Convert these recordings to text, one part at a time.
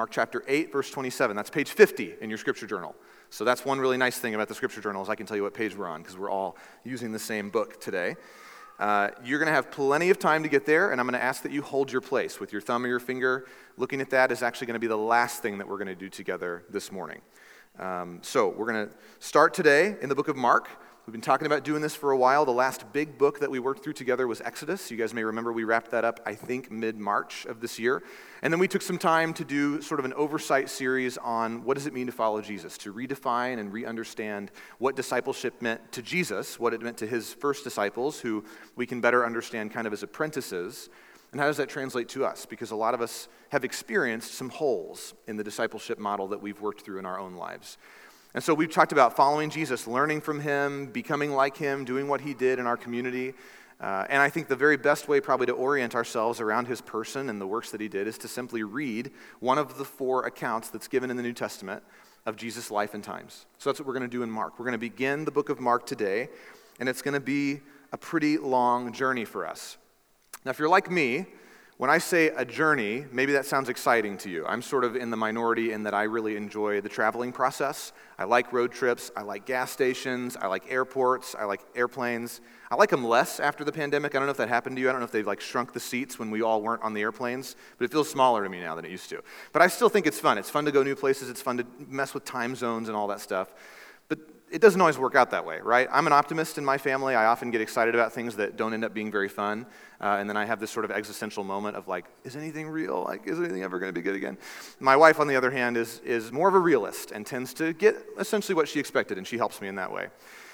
Mark chapter 8, verse 27. That's page 50 in your scripture journal. So that's one really nice thing about the scripture journal is I can tell you what page we're on because we're all using the same book today. Uh, you're going to have plenty of time to get there, and I'm going to ask that you hold your place with your thumb or your finger. Looking at that is actually going to be the last thing that we're going to do together this morning. Um, so we're going to start today in the book of Mark. We've been talking about doing this for a while. The last big book that we worked through together was Exodus. You guys may remember we wrapped that up, I think, mid March of this year. And then we took some time to do sort of an oversight series on what does it mean to follow Jesus, to redefine and re understand what discipleship meant to Jesus, what it meant to his first disciples, who we can better understand kind of as apprentices. And how does that translate to us? Because a lot of us have experienced some holes in the discipleship model that we've worked through in our own lives. And so we've talked about following Jesus, learning from him, becoming like him, doing what he did in our community. Uh, and I think the very best way, probably, to orient ourselves around his person and the works that he did is to simply read one of the four accounts that's given in the New Testament of Jesus' life and times. So that's what we're going to do in Mark. We're going to begin the book of Mark today, and it's going to be a pretty long journey for us. Now, if you're like me, when I say a journey, maybe that sounds exciting to you. I'm sort of in the minority in that I really enjoy the traveling process. I like road trips, I like gas stations, I like airports, I like airplanes. I like them less after the pandemic. I don't know if that happened to you. I don't know if they've like shrunk the seats when we all weren't on the airplanes, but it feels smaller to me now than it used to. But I still think it's fun. It's fun to go new places, it's fun to mess with time zones and all that stuff. It doesn't always work out that way, right? I'm an optimist in my family. I often get excited about things that don't end up being very fun. Uh, and then I have this sort of existential moment of like, is anything real? Like, is anything ever going to be good again? My wife, on the other hand, is, is more of a realist and tends to get essentially what she expected, and she helps me in that way.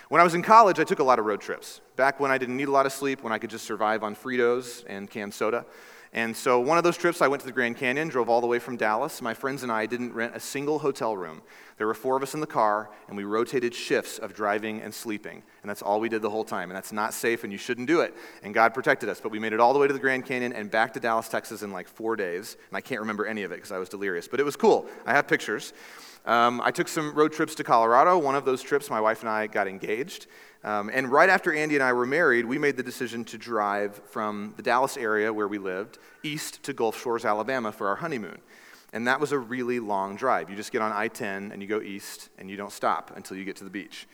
When I was in college, I took a lot of road trips. Back when I didn't need a lot of sleep, when I could just survive on Fritos and canned soda. And so, one of those trips, I went to the Grand Canyon, drove all the way from Dallas. My friends and I didn't rent a single hotel room. There were four of us in the car, and we rotated shifts of driving and sleeping. And that's all we did the whole time. And that's not safe, and you shouldn't do it. And God protected us. But we made it all the way to the Grand Canyon and back to Dallas, Texas in like four days. And I can't remember any of it because I was delirious. But it was cool. I have pictures. Um, I took some road trips to Colorado. One of those trips, my wife and I got engaged. Um, and right after Andy and I were married, we made the decision to drive from the Dallas area where we lived east to Gulf Shores, Alabama for our honeymoon. And that was a really long drive. You just get on I 10 and you go east and you don't stop until you get to the beach.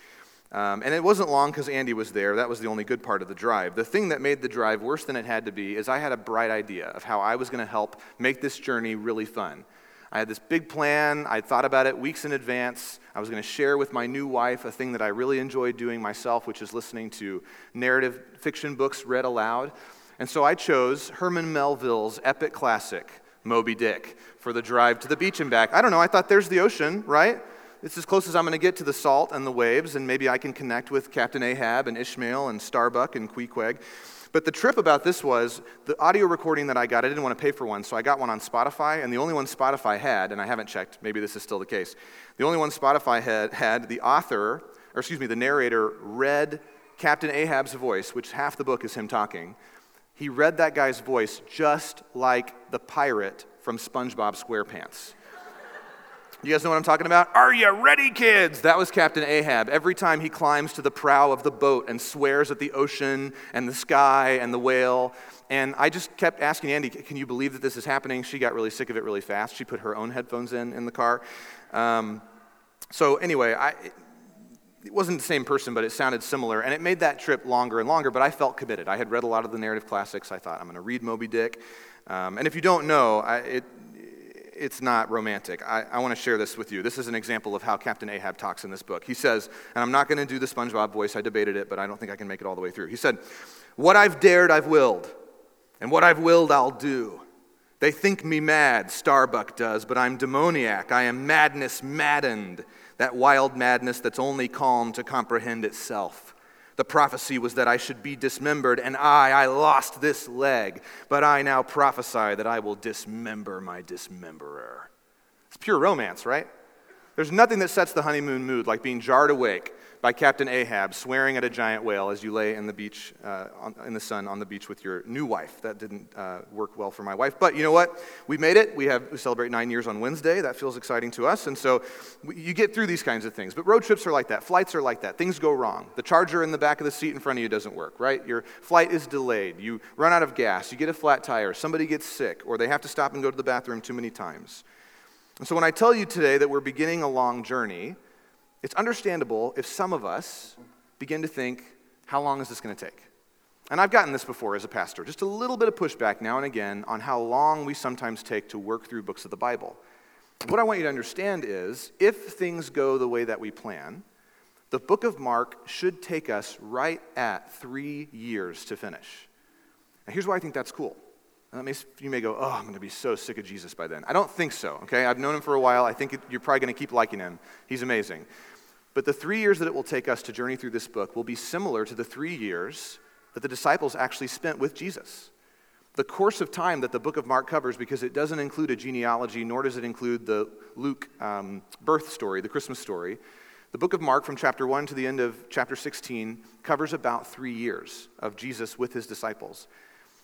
Um, and it wasn't long because Andy was there. That was the only good part of the drive. The thing that made the drive worse than it had to be is I had a bright idea of how I was going to help make this journey really fun. I had this big plan. I thought about it weeks in advance. I was going to share with my new wife a thing that I really enjoyed doing myself, which is listening to narrative fiction books read aloud. And so I chose Herman Melville's epic classic, Moby Dick, for the drive to the beach and back. I don't know, I thought there's the ocean, right? It's as close as I'm going to get to the salt and the waves, and maybe I can connect with Captain Ahab and Ishmael and Starbuck and Queequeg. But the trip about this was the audio recording that I got, I didn't want to pay for one, so I got one on Spotify, and the only one Spotify had, and I haven't checked, maybe this is still the case, the only one Spotify had, had the author, or excuse me, the narrator read Captain Ahab's voice, which half the book is him talking. He read that guy's voice just like the pirate from SpongeBob SquarePants. You guys know what I'm talking about? Are you ready, kids? That was Captain Ahab. Every time he climbs to the prow of the boat and swears at the ocean and the sky and the whale. And I just kept asking Andy, can you believe that this is happening? She got really sick of it really fast. She put her own headphones in in the car. Um, so, anyway, I, it wasn't the same person, but it sounded similar. And it made that trip longer and longer, but I felt committed. I had read a lot of the narrative classics. I thought, I'm going to read Moby Dick. Um, and if you don't know, I, it, it's not romantic. I, I want to share this with you. This is an example of how Captain Ahab talks in this book. He says, and I'm not going to do the SpongeBob voice, I debated it, but I don't think I can make it all the way through. He said, What I've dared, I've willed, and what I've willed, I'll do. They think me mad, Starbuck does, but I'm demoniac. I am madness maddened, that wild madness that's only calm to comprehend itself. The prophecy was that I should be dismembered, and I, I lost this leg, but I now prophesy that I will dismember my dismemberer. It's pure romance, right? There's nothing that sets the honeymoon mood like being jarred awake by Captain Ahab swearing at a giant whale as you lay in the beach, uh, on, in the sun on the beach with your new wife. That didn't uh, work well for my wife. But you know what? We made it. We, have, we celebrate nine years on Wednesday. That feels exciting to us. And so we, you get through these kinds of things. But road trips are like that. Flights are like that. Things go wrong. The charger in the back of the seat in front of you doesn't work, right? Your flight is delayed. You run out of gas. You get a flat tire. Somebody gets sick, or they have to stop and go to the bathroom too many times. And so when I tell you today that we're beginning a long journey, it's understandable if some of us begin to think, how long is this going to take? And I've gotten this before as a pastor, just a little bit of pushback now and again on how long we sometimes take to work through books of the Bible. What I want you to understand is if things go the way that we plan, the book of Mark should take us right at three years to finish. Now, here's why I think that's cool. you may go, oh, I'm going to be so sick of Jesus by then. I don't think so, okay? I've known him for a while. I think you're probably going to keep liking him. He's amazing. But the three years that it will take us to journey through this book will be similar to the three years that the disciples actually spent with Jesus. The course of time that the book of Mark covers, because it doesn't include a genealogy, nor does it include the Luke um, birth story, the Christmas story, the book of Mark, from chapter 1 to the end of chapter 16, covers about three years of Jesus with his disciples.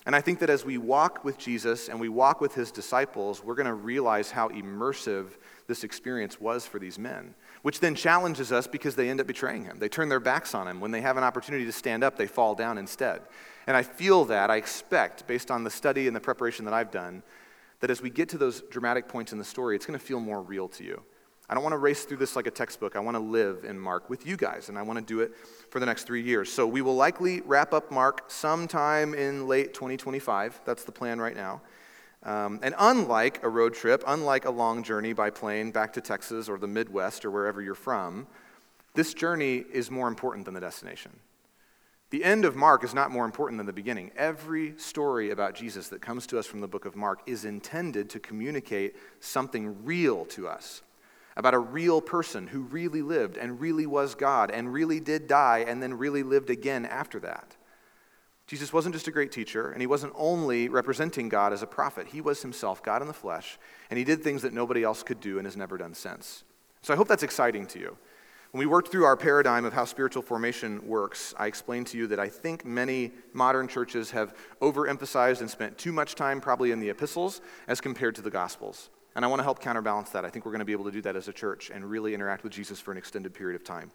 And I think that as we walk with Jesus and we walk with his disciples, we're going to realize how immersive this experience was for these men, which then challenges us because they end up betraying him. They turn their backs on him. When they have an opportunity to stand up, they fall down instead. And I feel that, I expect, based on the study and the preparation that I've done, that as we get to those dramatic points in the story, it's going to feel more real to you. I don't want to race through this like a textbook. I want to live in Mark with you guys, and I want to do it for the next three years. So we will likely wrap up Mark sometime in late 2025. That's the plan right now. Um, and unlike a road trip, unlike a long journey by plane back to Texas or the Midwest or wherever you're from, this journey is more important than the destination. The end of Mark is not more important than the beginning. Every story about Jesus that comes to us from the book of Mark is intended to communicate something real to us about a real person who really lived and really was God and really did die and then really lived again after that. Jesus wasn't just a great teacher, and he wasn't only representing God as a prophet. He was himself God in the flesh, and he did things that nobody else could do and has never done since. So I hope that's exciting to you. When we worked through our paradigm of how spiritual formation works, I explained to you that I think many modern churches have overemphasized and spent too much time probably in the epistles as compared to the gospels. And I want to help counterbalance that. I think we're going to be able to do that as a church and really interact with Jesus for an extended period of time.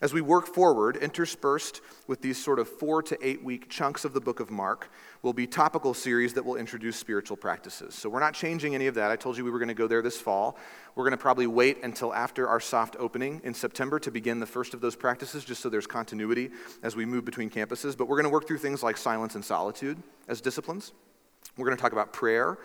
As we work forward, interspersed with these sort of four to eight week chunks of the book of Mark, will be topical series that will introduce spiritual practices. So we're not changing any of that. I told you we were going to go there this fall. We're going to probably wait until after our soft opening in September to begin the first of those practices, just so there's continuity as we move between campuses. But we're going to work through things like silence and solitude as disciplines. We're going to talk about prayer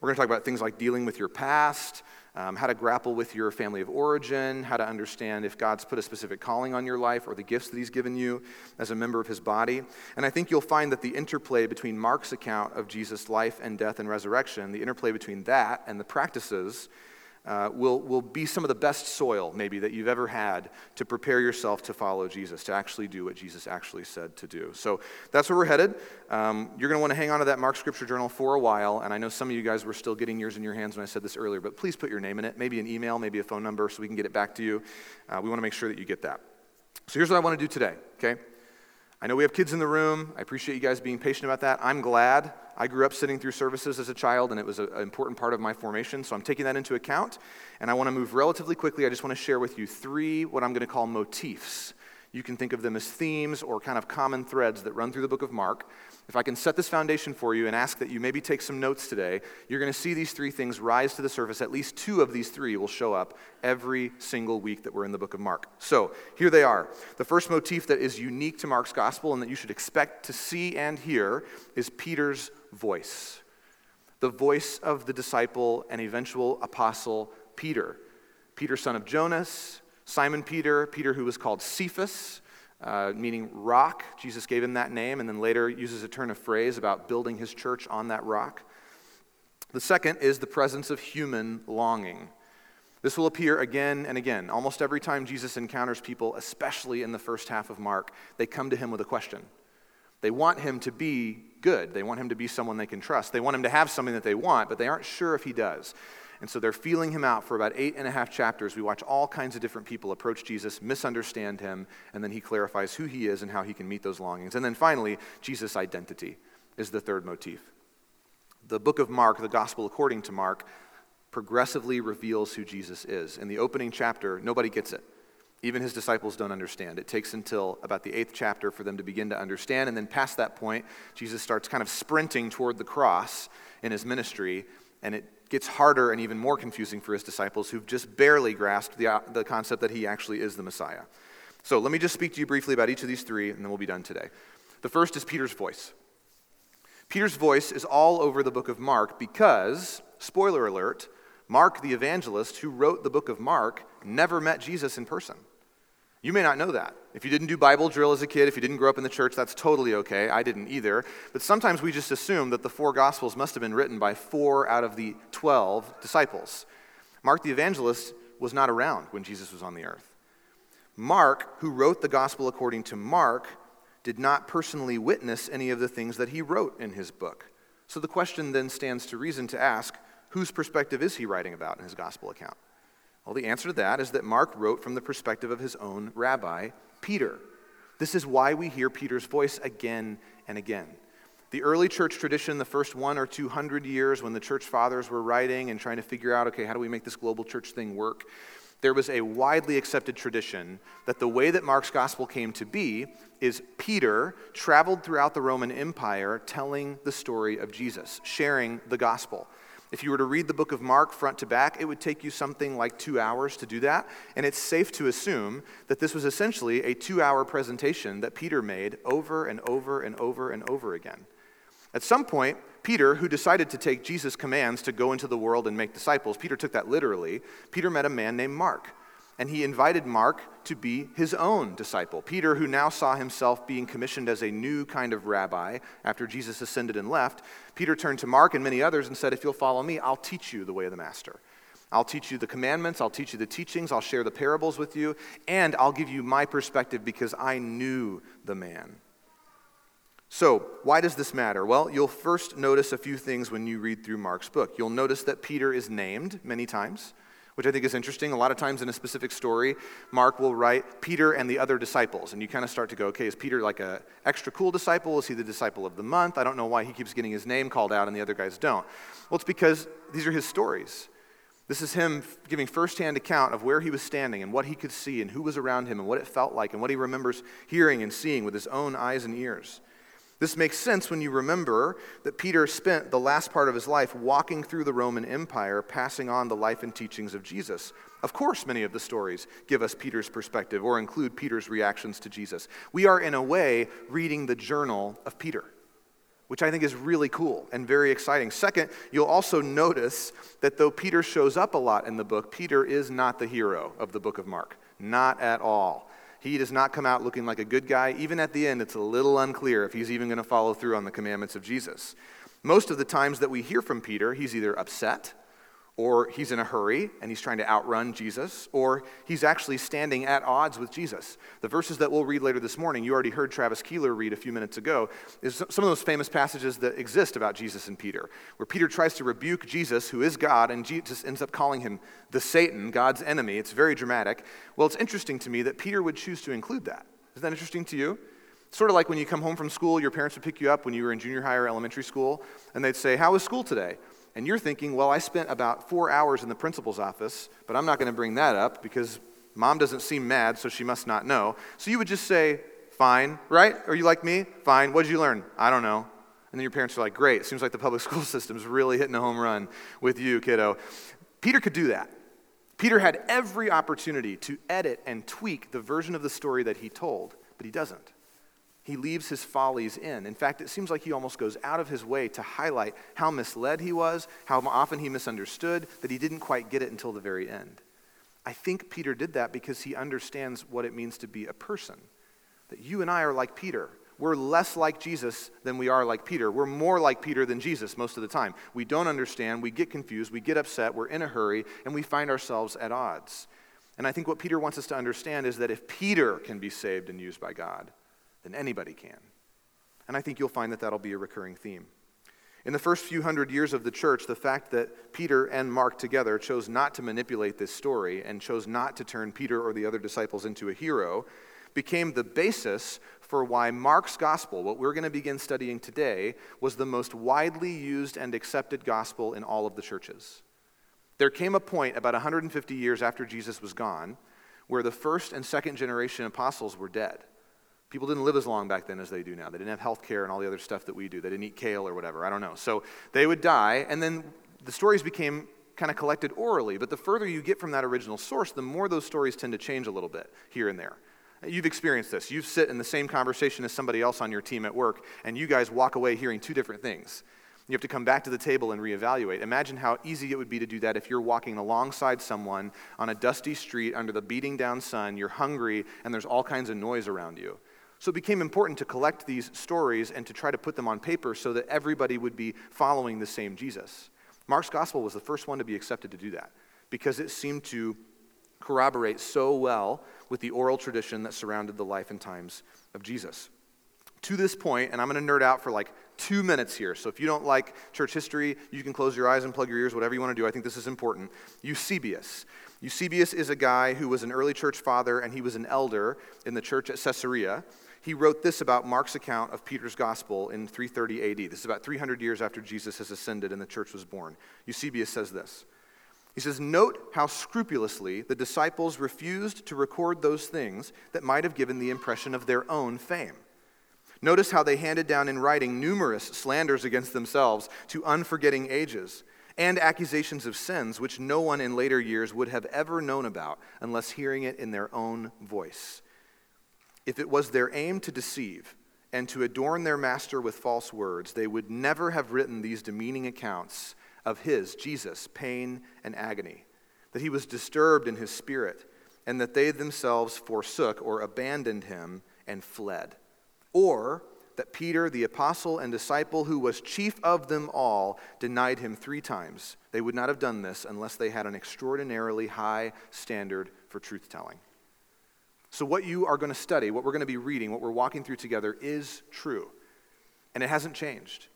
we're going to talk about things like dealing with your past, um, how to grapple with your family of origin, how to understand if God's put a specific calling on your life or the gifts that He's given you as a member of His body. And I think you'll find that the interplay between Mark's account of Jesus' life and death and resurrection, the interplay between that and the practices uh, will, will be some of the best soil, maybe, that you've ever had to prepare yourself to follow Jesus, to actually do what Jesus actually said to do. So that's where we're headed. Um, you're going to want to hang on to that Mark Scripture Journal for a while. And I know some of you guys were still getting yours in your hands when I said this earlier, but please put your name in it, maybe an email, maybe a phone number, so we can get it back to you. Uh, we want to make sure that you get that. So here's what I want to do today, okay? I know we have kids in the room. I appreciate you guys being patient about that. I'm glad. I grew up sitting through services as a child, and it was an important part of my formation, so I'm taking that into account. And I want to move relatively quickly. I just want to share with you three, what I'm going to call motifs. You can think of them as themes or kind of common threads that run through the book of Mark if I can set this foundation for you and ask that you maybe take some notes today, you're going to see these three things rise to the surface. At least two of these three will show up every single week that we're in the book of Mark. So here they are. The first motif that is unique to Mark's gospel and that you should expect to see and hear is Peter's voice. The voice of the disciple and eventual apostle Peter. Peter, son of Jonas, Simon Peter, Peter who was called Cephas uh, meaning rock. Jesus gave him that name and then later uses a turn of phrase about building his church on that rock. The second is the presence of human longing. This will appear again and again. Almost every time Jesus encounters people, especially in the first half of Mark, they come to him with a question. They want him to be good. They want him to be someone they can trust. They want him to have something that they want, but they aren't sure if he does. And so they're feeling him out for about eight and a half chapters. We watch all kinds of different people approach Jesus, misunderstand him, and then he clarifies who he is and how he can meet those longings. And then finally, Jesus' identity is the third motif. The book of Mark, the gospel according to Mark, progressively reveals who Jesus is. In the opening chapter, nobody gets it. Even his disciples don't understand. It takes until about the eighth chapter for them to begin to understand. And then past that point, Jesus starts kind of sprinting toward the cross in his ministry. And it gets harder and even more confusing for his disciples who've just barely grasped the, uh, the concept that he actually is the Messiah. So let me just speak to you briefly about each of these three, and then we'll be done today. The first is Peter's voice. Peter's voice is all over the book of Mark because, spoiler alert, Mark the evangelist, who wrote the book of Mark, never met Jesus in person. You may not know that. If you didn't do Bible drill as a kid, if you didn't grow up in the church, that's totally okay. I didn't either. But sometimes we just assume that the four Gospels must have been written by four out of the 12 disciples. Mark the evangelist was not around when Jesus was on the earth. Mark, who wrote the Gospel according to Mark, did not personally witness any of the things that he wrote in his book. So the question then stands to reason to ask whose perspective is he writing about in his Gospel account? Well, the answer to that is that Mark wrote from the perspective of his own rabbi, Peter. This is why we hear Peter's voice again and again. The early church tradition, the first one or two hundred years when the church fathers were writing and trying to figure out, okay, how do we make this global church thing work? There was a widely accepted tradition that the way that Mark's gospel came to be is Peter traveled throughout the Roman Empire telling the story of Jesus, sharing the gospel. If you were to read the book of Mark front to back, it would take you something like two hours to do that. And it's safe to assume that this was essentially a two hour presentation that Peter made over and over and over and over again. At some point, Peter, who decided to take Jesus' commands to go into the world and make disciples, Peter took that literally. Peter met a man named Mark and he invited Mark to be his own disciple. Peter, who now saw himself being commissioned as a new kind of rabbi after Jesus ascended and left, Peter turned to Mark and many others and said, If you'll follow me, I'll teach you the way of the Master. I'll teach you the commandments, I'll teach you the teachings, I'll share the parables with you, and I'll give you my perspective because I knew the man. So, why does this matter? Well, you'll first notice a few things when you read through Mark's book. You'll notice that Peter is named many times which I think is interesting. A lot of times in a specific story, Mark will write Peter and the other disciples, and you kind of start to go, okay, is Peter like a extra cool disciple? Is he the disciple of the month? I don't know why he keeps getting his name called out and the other guys don't. Well, it's because these are his stories. This is him giving firsthand account of where he was standing and what he could see and who was around him and what it felt like and what he remembers hearing and seeing with his own eyes and ears. This makes sense when you remember that Peter spent the last part of his life walking through the Roman Empire, passing on the life and teachings of Jesus. Of course, many of the stories give us Peter's perspective or include Peter's reactions to Jesus. We are, in a way, reading the journal of Peter, which I think is really cool and very exciting. Second, you'll also notice that though Peter shows up a lot in the book, Peter is not the hero of the book of Mark. Not at all. He does not come out looking like a good guy. Even at the end, it's a little unclear if he's even going to follow through on the commandments of Jesus. Most of the times that we hear from Peter, he's either upset or he's in a hurry and he's trying to outrun Jesus, or he's actually standing at odds with Jesus. The verses that we'll read later this morning, you already heard Travis Keeler read a few minutes ago, is some of those famous passages that exist about Jesus and Peter, where Peter tries to rebuke Jesus, who is God, and Jesus ends up calling him the Satan, God's enemy. It's very dramatic. Well, it's interesting to me that Peter would choose to include that. Isn't that interesting to you? Sort of like when you come home from school, your parents would pick you up when you were in junior high or elementary school, and they'd say, How was school today? And you're thinking, well, I spent about four hours in the principal's office, but I'm not going to bring that up because mom doesn't seem mad, so she must not know. So you would just say, fine, right? Are you like me? Fine. What did you learn? I don't know. And then your parents are like, great. Seems like the public school system's really hitting a home run with you, kiddo. Peter could do that. Peter had every opportunity to edit and tweak the version of the story that he told, but he doesn't he leaves his follies in. In fact, it seems like he almost goes out of his way to highlight how misled he was, how often he misunderstood, that he didn't quite get it until the very end. I think Peter did that because he understands what it means to be a person. That you and I are like Peter. We're less like Jesus than we are like Peter. We're more like Peter than Jesus most of the time. We don't understand, we get confused, we get upset, we're in a hurry, and we find ourselves at odds. And I think what Peter wants us to understand is that if Peter can be saved and used by God, than anybody can. And I think you'll find that that'll be a recurring theme. In the first few hundred years of the church, the fact that Peter and Mark together chose not to manipulate this story and chose not to turn Peter or the other disciples into a hero became the basis for why Mark's gospel, what we're going to begin studying today, was the most widely used and accepted gospel in all of the churches. There came a point about 150 years after Jesus was gone where the first and second generation apostles were dead. People didn't live as long back then as they do now. They didn't have health care and all the other stuff that we do. They didn't eat kale or whatever. I don't know. So they would die, and then the stories became kind of collected orally, but the further you get from that original source, the more those stories tend to change a little bit here and there. You've experienced this. You sit in the same conversation as somebody else on your team at work, and you guys walk away hearing two different things. You have to come back to the table and reevaluate. Imagine how easy it would be to do that if you're walking alongside someone on a dusty street under the beating down sun, you're hungry, and there's all kinds of noise around you. So it became important to collect these stories and to try to put them on paper so that everybody would be following the same Jesus. Mark's gospel was the first one to be accepted to do that because it seemed to corroborate so well with the oral tradition that surrounded the life and times of Jesus. To this point, and I'm going to nerd out for like two minutes here. So if you don't like church history, you can close your eyes and plug your ears, whatever you want to do. I think this is important. Eusebius. Eusebius is a guy who was an early church father and he was an elder in the church at Caesarea. He wrote this about Mark's account of Peter's gospel in 330 AD. This is about 300 years after Jesus has ascended and the church was born. Eusebius says this. He says, Note how scrupulously the disciples refused to record those things that might have given the impression of their own fame. Notice how they handed down in writing numerous slanders against themselves to unforgetting ages and accusations of sins which no one in later years would have ever known about unless hearing it in their own voice. If it was their aim to deceive and to adorn their master with false words, they would never have written these demeaning accounts of his, Jesus, pain and agony, that he was disturbed in his spirit, and that they themselves forsook or abandoned him and fled. Or that Peter, the apostle and disciple who was chief of them all, denied him three times. They would not have done this unless they had an extraordinarily high standard for truth telling. So, what you are going to study, what we're going to be reading, what we're walking through together is true. And it hasn't changed.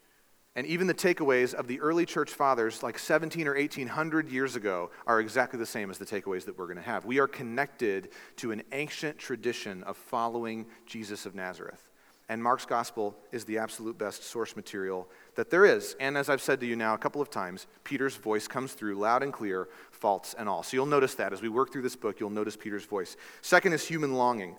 And even the takeaways of the early church fathers, like 17 or 1800 years ago, are exactly the same as the takeaways that we're going to have. We are connected to an ancient tradition of following Jesus of Nazareth. And Mark's gospel is the absolute best source material that there is. And as I've said to you now a couple of times, Peter's voice comes through loud and clear, faults and all. So you'll notice that as we work through this book, you'll notice Peter's voice. Second is human longing.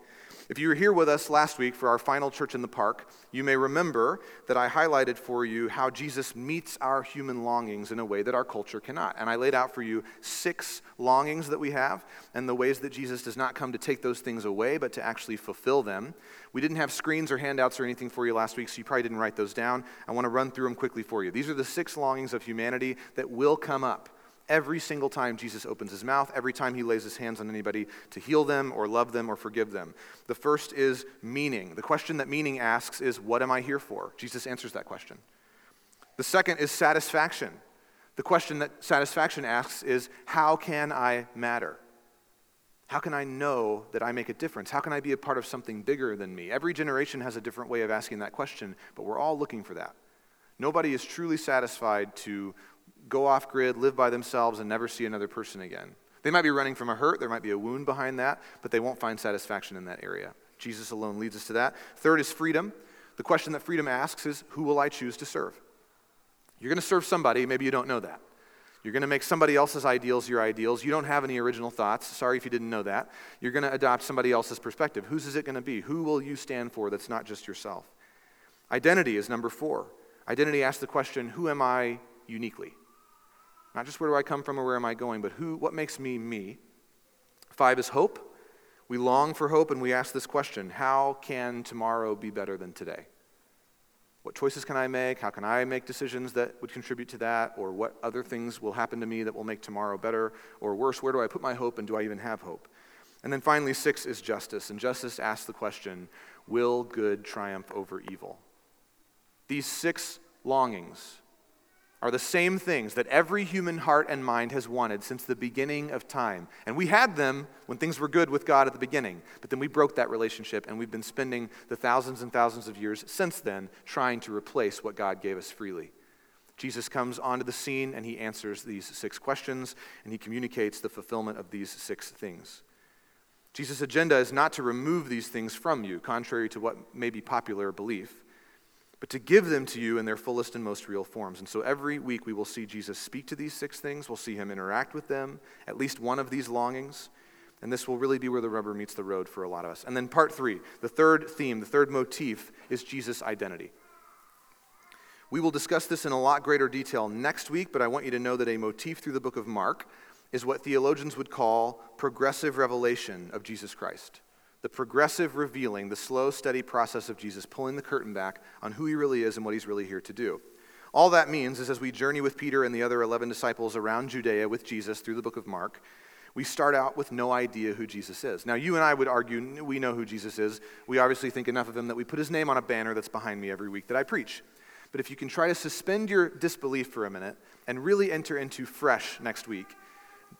If you were here with us last week for our final church in the park, you may remember that I highlighted for you how Jesus meets our human longings in a way that our culture cannot. And I laid out for you six longings that we have and the ways that Jesus does not come to take those things away, but to actually fulfill them. We didn't have screens or handouts or anything for you last week, so you probably didn't write those down. I want to run through them quickly for you. These are the six longings of humanity that will come up every single time Jesus opens his mouth, every time he lays his hands on anybody to heal them or love them or forgive them. The first is meaning. The question that meaning asks is, What am I here for? Jesus answers that question. The second is satisfaction. The question that satisfaction asks is, How can I matter? How can I know that I make a difference? How can I be a part of something bigger than me? Every generation has a different way of asking that question, but we're all looking for that. Nobody is truly satisfied to go off grid, live by themselves, and never see another person again. They might be running from a hurt, there might be a wound behind that, but they won't find satisfaction in that area. Jesus alone leads us to that. Third is freedom. The question that freedom asks is who will I choose to serve? You're going to serve somebody, maybe you don't know that. You're going to make somebody else's ideals your ideals. You don't have any original thoughts. Sorry if you didn't know that. You're going to adopt somebody else's perspective. Whose is it going to be? Who will you stand for that's not just yourself? Identity is number four. Identity asks the question who am I uniquely? Not just where do I come from or where am I going, but who, what makes me me? Five is hope. We long for hope and we ask this question How can tomorrow be better than today? What choices can I make? How can I make decisions that would contribute to that? Or what other things will happen to me that will make tomorrow better or worse? Where do I put my hope and do I even have hope? And then finally, six is justice. And justice asks the question Will good triumph over evil? These six longings are the same things that every human heart and mind has wanted since the beginning of time. And we had them when things were good with God at the beginning, but then we broke that relationship, and we've been spending the thousands and thousands of years since then trying to replace what God gave us freely. Jesus comes onto the scene and he answers these six questions and he communicates the fulfillment of these six things. Jesus' agenda is not to remove these things from you, contrary to what may be popular belief but to give them to you in their fullest and most real forms. And so every week we will see Jesus speak to these six things. We'll see him interact with them, at least one of these longings. And this will really be where the rubber meets the road for a lot of us. And then part three, the third theme, the third motif is Jesus' identity. We will discuss this in a lot greater detail next week, but I want you to know that a motif through the book of Mark is what theologians would call progressive revelation of Jesus Christ. The progressive revealing, the slow, steady process of Jesus pulling the curtain back on who he really is and what he's really here to do. All that means is as we journey with Peter and the other 11 disciples around Judea with Jesus through the book of Mark, we start out with no idea who Jesus is. Now, you and I would argue we know who Jesus is. We obviously think enough of him that we put his name on a banner that's behind me every week that I preach. But if you can try to suspend your disbelief for a minute and really enter into fresh next week,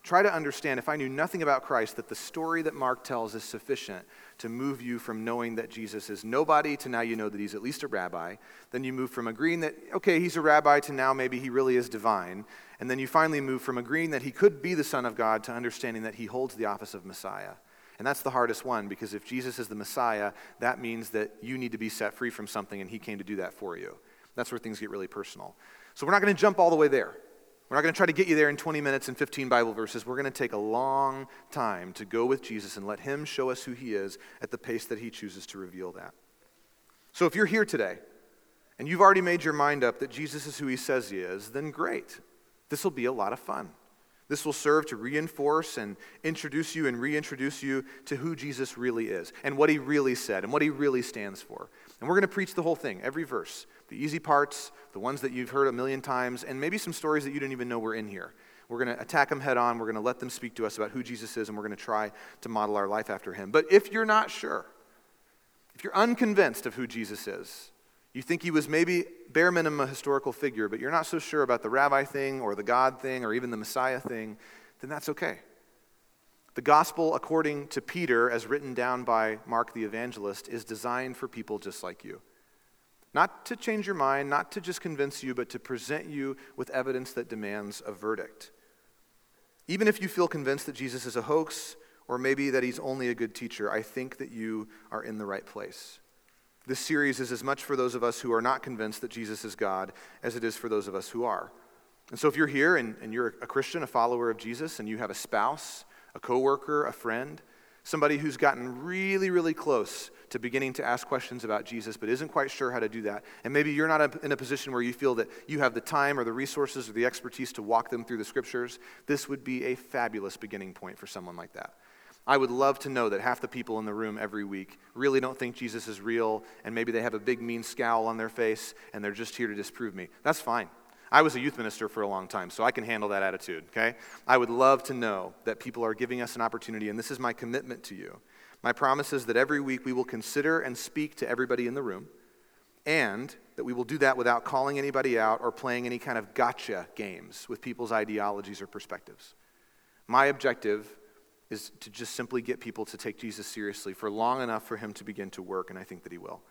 try to understand if I knew nothing about Christ, that the story that Mark tells is sufficient to move you from knowing that Jesus is nobody to now you know that he's at least a rabbi. Then you move from agreeing that, okay, he's a rabbi to now maybe he really is divine. And then you finally move from agreeing that he could be the Son of God to understanding that he holds the office of Messiah. And that's the hardest one because if Jesus is the Messiah, that means that you need to be set free from something and he came to do that for you. That's where things get really personal. So we're not going to jump all the way there. We're not going to try to get you there in 20 minutes and 15 Bible verses. We're going to take a long time to go with Jesus and let Him show us who He is at the pace that He chooses to reveal that. So if you're here today and you've already made your mind up that Jesus is who He says He is, then great. This will be a lot of fun. This will serve to reinforce and introduce you and reintroduce you to who Jesus really is and what he really said and what he really stands for. And we're going to preach the whole thing, every verse the easy parts, the ones that you've heard a million times, and maybe some stories that you didn't even know were in here. We're going to attack them head on. We're going to let them speak to us about who Jesus is, and we're going to try to model our life after him. But if you're not sure, if you're unconvinced of who Jesus is, you think he was maybe bare minimum a historical figure, but you're not so sure about the rabbi thing or the God thing or even the Messiah thing, then that's okay. The gospel, according to Peter, as written down by Mark the evangelist, is designed for people just like you. Not to change your mind, not to just convince you, but to present you with evidence that demands a verdict. Even if you feel convinced that Jesus is a hoax or maybe that he's only a good teacher, I think that you are in the right place. This series is as much for those of us who are not convinced that Jesus is God as it is for those of us who are. And so if you're here and, and you're a Christian, a follower of Jesus, and you have a spouse, a coworker, a friend, somebody who's gotten really, really close to beginning to ask questions about Jesus but isn't quite sure how to do that, and maybe you're not in a position where you feel that you have the time or the resources or the expertise to walk them through the scriptures, this would be a fabulous beginning point for someone like that. I would love to know that half the people in the room every week really don't think Jesus is real, and maybe they have a big, mean scowl on their face, and they're just here to disprove me. That's fine. I was a youth minister for a long time, so I can handle that attitude, okay? I would love to know that people are giving us an opportunity, and this is my commitment to you. My promise is that every week we will consider and speak to everybody in the room, and that we will do that without calling anybody out or playing any kind of gotcha games with people's ideologies or perspectives. My objective is to just simply get people to take Jesus seriously for long enough for him to begin to work, and I think that he will.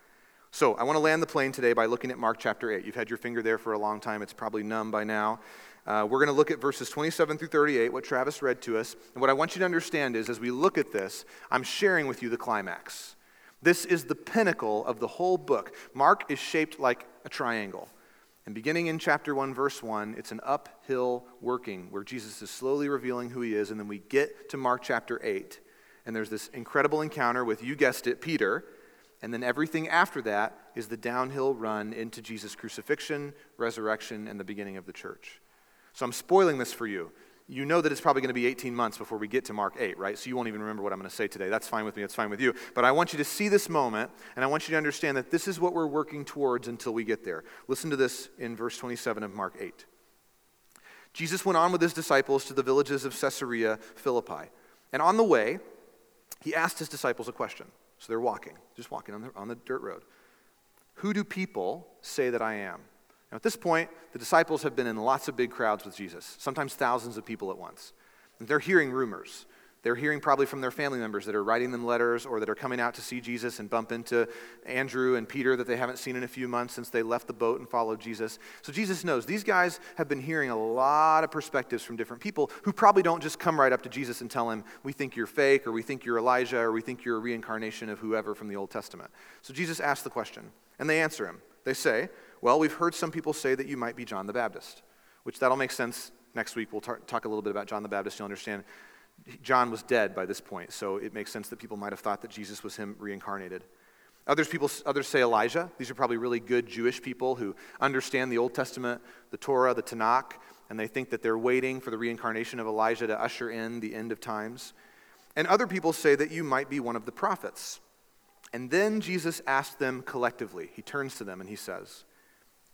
So, I want to land the plane today by looking at Mark chapter 8. You've had your finger there for a long time, it's probably numb by now. Uh, we're going to look at verses 27 through 38, what Travis read to us. And what I want you to understand is, as we look at this, I'm sharing with you the climax. This is the pinnacle of the whole book. Mark is shaped like a triangle. And beginning in chapter 1, verse 1, it's an uphill working where Jesus is slowly revealing who he is. And then we get to Mark chapter 8, and there's this incredible encounter with, you guessed it, Peter. And then everything after that is the downhill run into Jesus' crucifixion, resurrection, and the beginning of the church. So I'm spoiling this for you you know that it's probably going to be 18 months before we get to Mark 8, right? So you won't even remember what I'm going to say today. That's fine with me, that's fine with you. But I want you to see this moment, and I want you to understand that this is what we're working towards until we get there. Listen to this in verse 27 of Mark 8. Jesus went on with his disciples to the villages of Caesarea Philippi. And on the way, he asked his disciples a question. So they're walking, just walking on the, on the dirt road. Who do people say that I am? Now, at this point, the disciples have been in lots of big crowds with Jesus, sometimes thousands of people at once. And they're hearing rumors. They're hearing probably from their family members that are writing them letters or that are coming out to see Jesus and bump into Andrew and Peter that they haven't seen in a few months since they left the boat and followed Jesus. So Jesus knows these guys have been hearing a lot of perspectives from different people who probably don't just come right up to Jesus and tell him, We think you're fake, or we think you're Elijah, or we think you're a reincarnation of whoever from the Old Testament. So Jesus asks the question, and they answer him. They say, well, we've heard some people say that you might be John the Baptist, which that'll make sense next week. We'll talk a little bit about John the Baptist. You'll understand John was dead by this point, so it makes sense that people might have thought that Jesus was him reincarnated. Others, people, others say Elijah. These are probably really good Jewish people who understand the Old Testament, the Torah, the Tanakh, and they think that they're waiting for the reincarnation of Elijah to usher in the end of times. And other people say that you might be one of the prophets. And then Jesus asked them collectively. He turns to them and he says,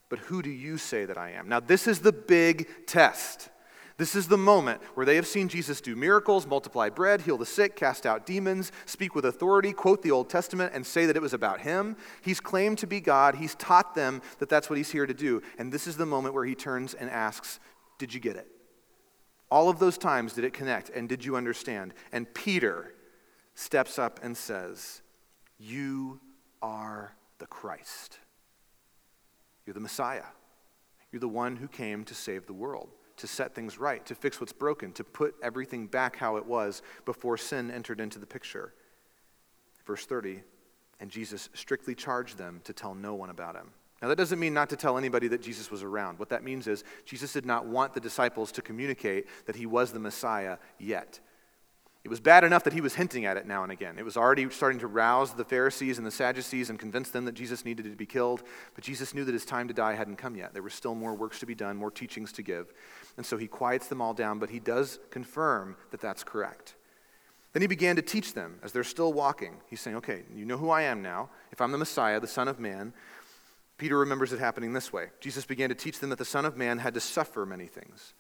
But who do you say that I am? Now, this is the big test. This is the moment where they have seen Jesus do miracles, multiply bread, heal the sick, cast out demons, speak with authority, quote the Old Testament, and say that it was about him. He's claimed to be God. He's taught them that that's what he's here to do. And this is the moment where he turns and asks, Did you get it? All of those times, did it connect? And did you understand? And Peter steps up and says, You are the Christ. You're the Messiah. You're the one who came to save the world to set things right, to fix what's broken, to put everything back how it was before sin entered into the picture. Verse 30 And Jesus strictly charged them to tell no one about him. Now, that doesn't mean not to tell anybody that Jesus was around. What that means is Jesus did not want the disciples to communicate that he was the Messiah yet. It was bad enough that he was hinting at it now and again. It was already starting to rouse the Pharisees and the Sadducees and convince them that Jesus needed to be killed. But Jesus knew that his time to die hadn't come yet. There were still more works to be done, more teachings to give. And so he quiets them all down, but he does confirm that that's correct. Then he began to teach them as they're still walking. He's saying, Okay, you know who I am now. If I'm the Messiah, the Son of Man, Peter remembers it happening this way. Jesus began to teach them that the Son of Man had to suffer many things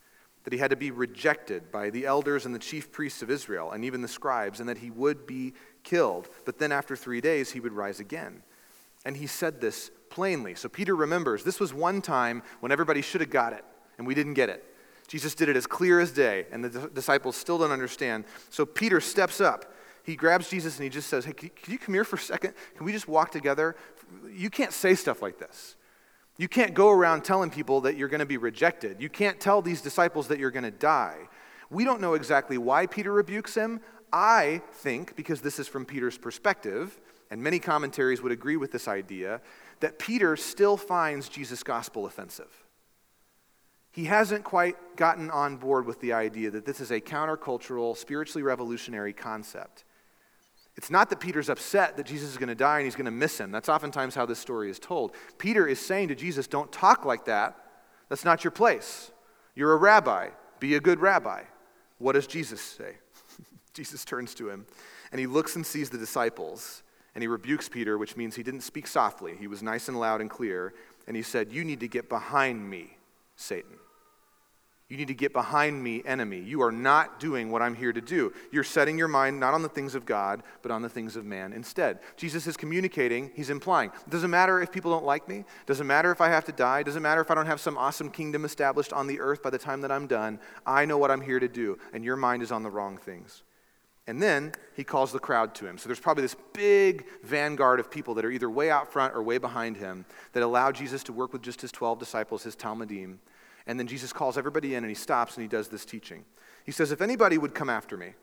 that he had to be rejected by the elders and the chief priests of Israel and even the scribes, and that he would be killed. But then after three days, he would rise again. And he said this plainly. So Peter remembers this was one time when everybody should have got it, and we didn't get it. Jesus did it as clear as day, and the disciples still don't understand. So Peter steps up. He grabs Jesus and he just says, Hey, can you come here for a second? Can we just walk together? You can't say stuff like this. You can't go around telling people that you're going to be rejected. You can't tell these disciples that you're going to die. We don't know exactly why Peter rebukes him. I think, because this is from Peter's perspective, and many commentaries would agree with this idea, that Peter still finds Jesus' gospel offensive. He hasn't quite gotten on board with the idea that this is a countercultural, spiritually revolutionary concept. It's not that Peter's upset that Jesus is going to die and he's going to miss him. That's oftentimes how this story is told. Peter is saying to Jesus, Don't talk like that. That's not your place. You're a rabbi. Be a good rabbi. What does Jesus say? Jesus turns to him and he looks and sees the disciples and he rebukes Peter, which means he didn't speak softly. He was nice and loud and clear. And he said, You need to get behind me, Satan. You need to get behind me, enemy. You are not doing what I'm here to do. You're setting your mind not on the things of God, but on the things of man instead. Jesus is communicating, he's implying. It doesn't matter if people don't like me, it doesn't matter if I have to die, it doesn't matter if I don't have some awesome kingdom established on the earth by the time that I'm done. I know what I'm here to do, and your mind is on the wrong things. And then he calls the crowd to him. So there's probably this big vanguard of people that are either way out front or way behind him that allow Jesus to work with just his 12 disciples, his Talmidim. And then Jesus calls everybody in and he stops and he does this teaching. He says, If anybody would come after me,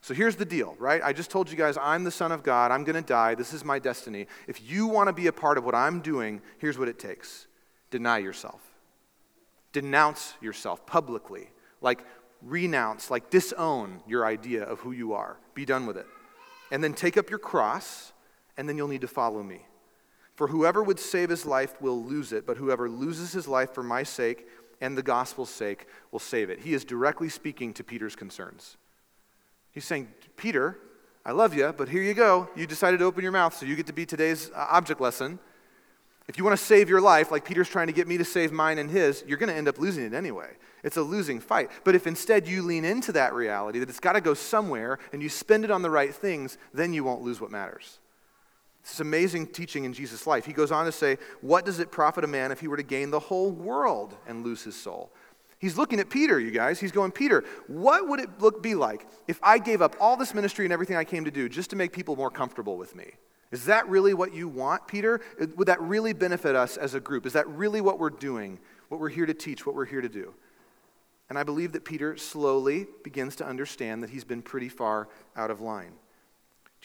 so here's the deal, right? I just told you guys I'm the Son of God. I'm going to die. This is my destiny. If you want to be a part of what I'm doing, here's what it takes deny yourself, denounce yourself publicly. Like, renounce, like, disown your idea of who you are. Be done with it. And then take up your cross, and then you'll need to follow me. For whoever would save his life will lose it, but whoever loses his life for my sake and the gospel's sake will save it. He is directly speaking to Peter's concerns. He's saying, Peter, I love you, but here you go. You decided to open your mouth, so you get to be today's uh, object lesson. If you want to save your life, like Peter's trying to get me to save mine and his, you're going to end up losing it anyway. It's a losing fight. But if instead you lean into that reality, that it's got to go somewhere, and you spend it on the right things, then you won't lose what matters. This amazing teaching in Jesus' life. He goes on to say, What does it profit a man if he were to gain the whole world and lose his soul? He's looking at Peter, you guys. He's going, Peter, what would it look be like if I gave up all this ministry and everything I came to do just to make people more comfortable with me? Is that really what you want, Peter? Would that really benefit us as a group? Is that really what we're doing, what we're here to teach, what we're here to do? And I believe that Peter slowly begins to understand that he's been pretty far out of line.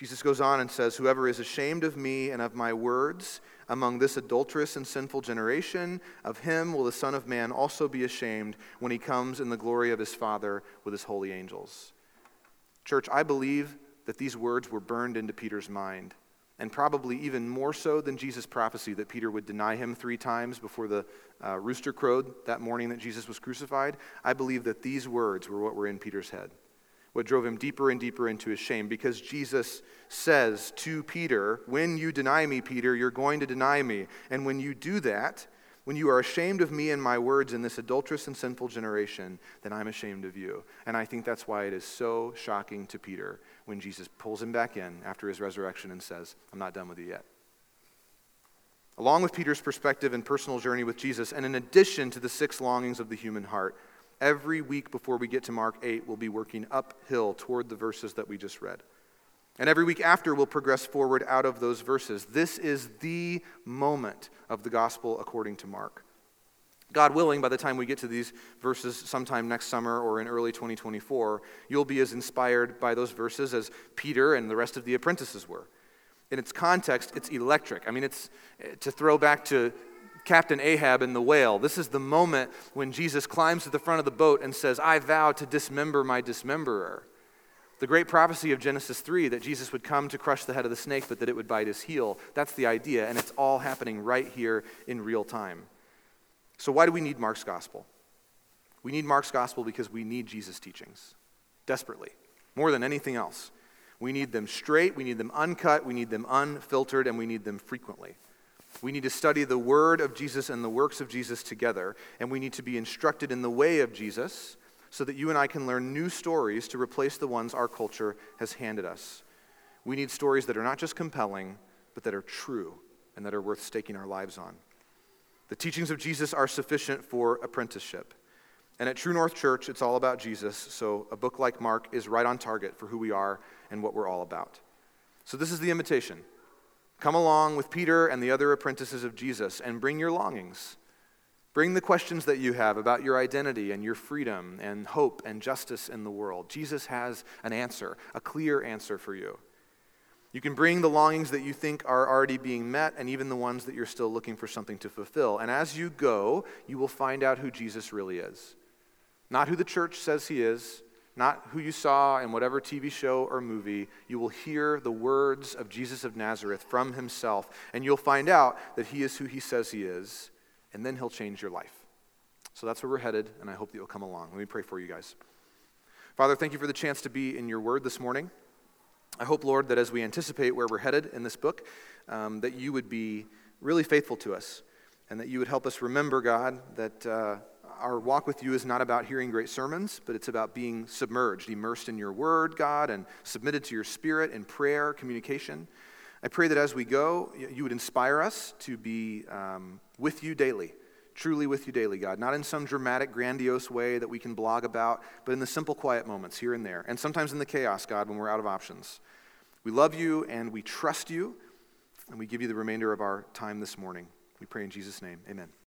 Jesus goes on and says, Whoever is ashamed of me and of my words among this adulterous and sinful generation, of him will the Son of Man also be ashamed when he comes in the glory of his Father with his holy angels. Church, I believe that these words were burned into Peter's mind and probably even more so than Jesus' prophecy that Peter would deny him three times before the uh, rooster crowed that morning that Jesus was crucified, I believe that these words were what were in Peter's head, what drove him deeper and deeper into his shame, because Jesus says to Peter, When you deny me, Peter, you're going to deny me. And when you do that, when you are ashamed of me and my words in this adulterous and sinful generation, then I'm ashamed of you. And I think that's why it is so shocking to Peter when Jesus pulls him back in after his resurrection and says, I'm not done with you yet. Along with Peter's perspective and personal journey with Jesus, and in addition to the six longings of the human heart, every week before we get to Mark 8, we'll be working uphill toward the verses that we just read. And every week after, we'll progress forward out of those verses. This is the moment of the gospel according to Mark. God willing, by the time we get to these verses sometime next summer or in early 2024, you'll be as inspired by those verses as Peter and the rest of the apprentices were. In its context, it's electric. I mean, it's to throw back to Captain Ahab and the whale. This is the moment when Jesus climbs to the front of the boat and says, I vow to dismember my dismemberer. The great prophecy of Genesis 3 that Jesus would come to crush the head of the snake, but that it would bite his heel. That's the idea, and it's all happening right here in real time. So, why do we need Mark's gospel? We need Mark's gospel because we need Jesus' teachings desperately, more than anything else. We need them straight, we need them uncut, we need them unfiltered, and we need them frequently. We need to study the word of Jesus and the works of Jesus together, and we need to be instructed in the way of Jesus so that you and I can learn new stories to replace the ones our culture has handed us. We need stories that are not just compelling, but that are true and that are worth staking our lives on. The teachings of Jesus are sufficient for apprenticeship. And at True North Church, it's all about Jesus, so a book like Mark is right on target for who we are and what we're all about. So, this is the invitation. Come along with Peter and the other apprentices of Jesus and bring your longings. Bring the questions that you have about your identity and your freedom and hope and justice in the world. Jesus has an answer, a clear answer for you. You can bring the longings that you think are already being met and even the ones that you're still looking for something to fulfill. And as you go, you will find out who Jesus really is. Not who the church says he is, not who you saw in whatever TV show or movie. You will hear the words of Jesus of Nazareth from himself, and you'll find out that he is who he says he is and then He'll change your life. So that's where we're headed, and I hope that you'll come along. Let me pray for you guys. Father, thank you for the chance to be in your word this morning. I hope, Lord, that as we anticipate where we're headed in this book, um, that you would be really faithful to us and that you would help us remember, God, that uh, our walk with you is not about hearing great sermons, but it's about being submerged, immersed in your word, God, and submitted to your spirit in prayer, communication. I pray that as we go, you would inspire us to be um, with you daily, truly with you daily, God. Not in some dramatic, grandiose way that we can blog about, but in the simple, quiet moments here and there. And sometimes in the chaos, God, when we're out of options. We love you and we trust you, and we give you the remainder of our time this morning. We pray in Jesus' name. Amen.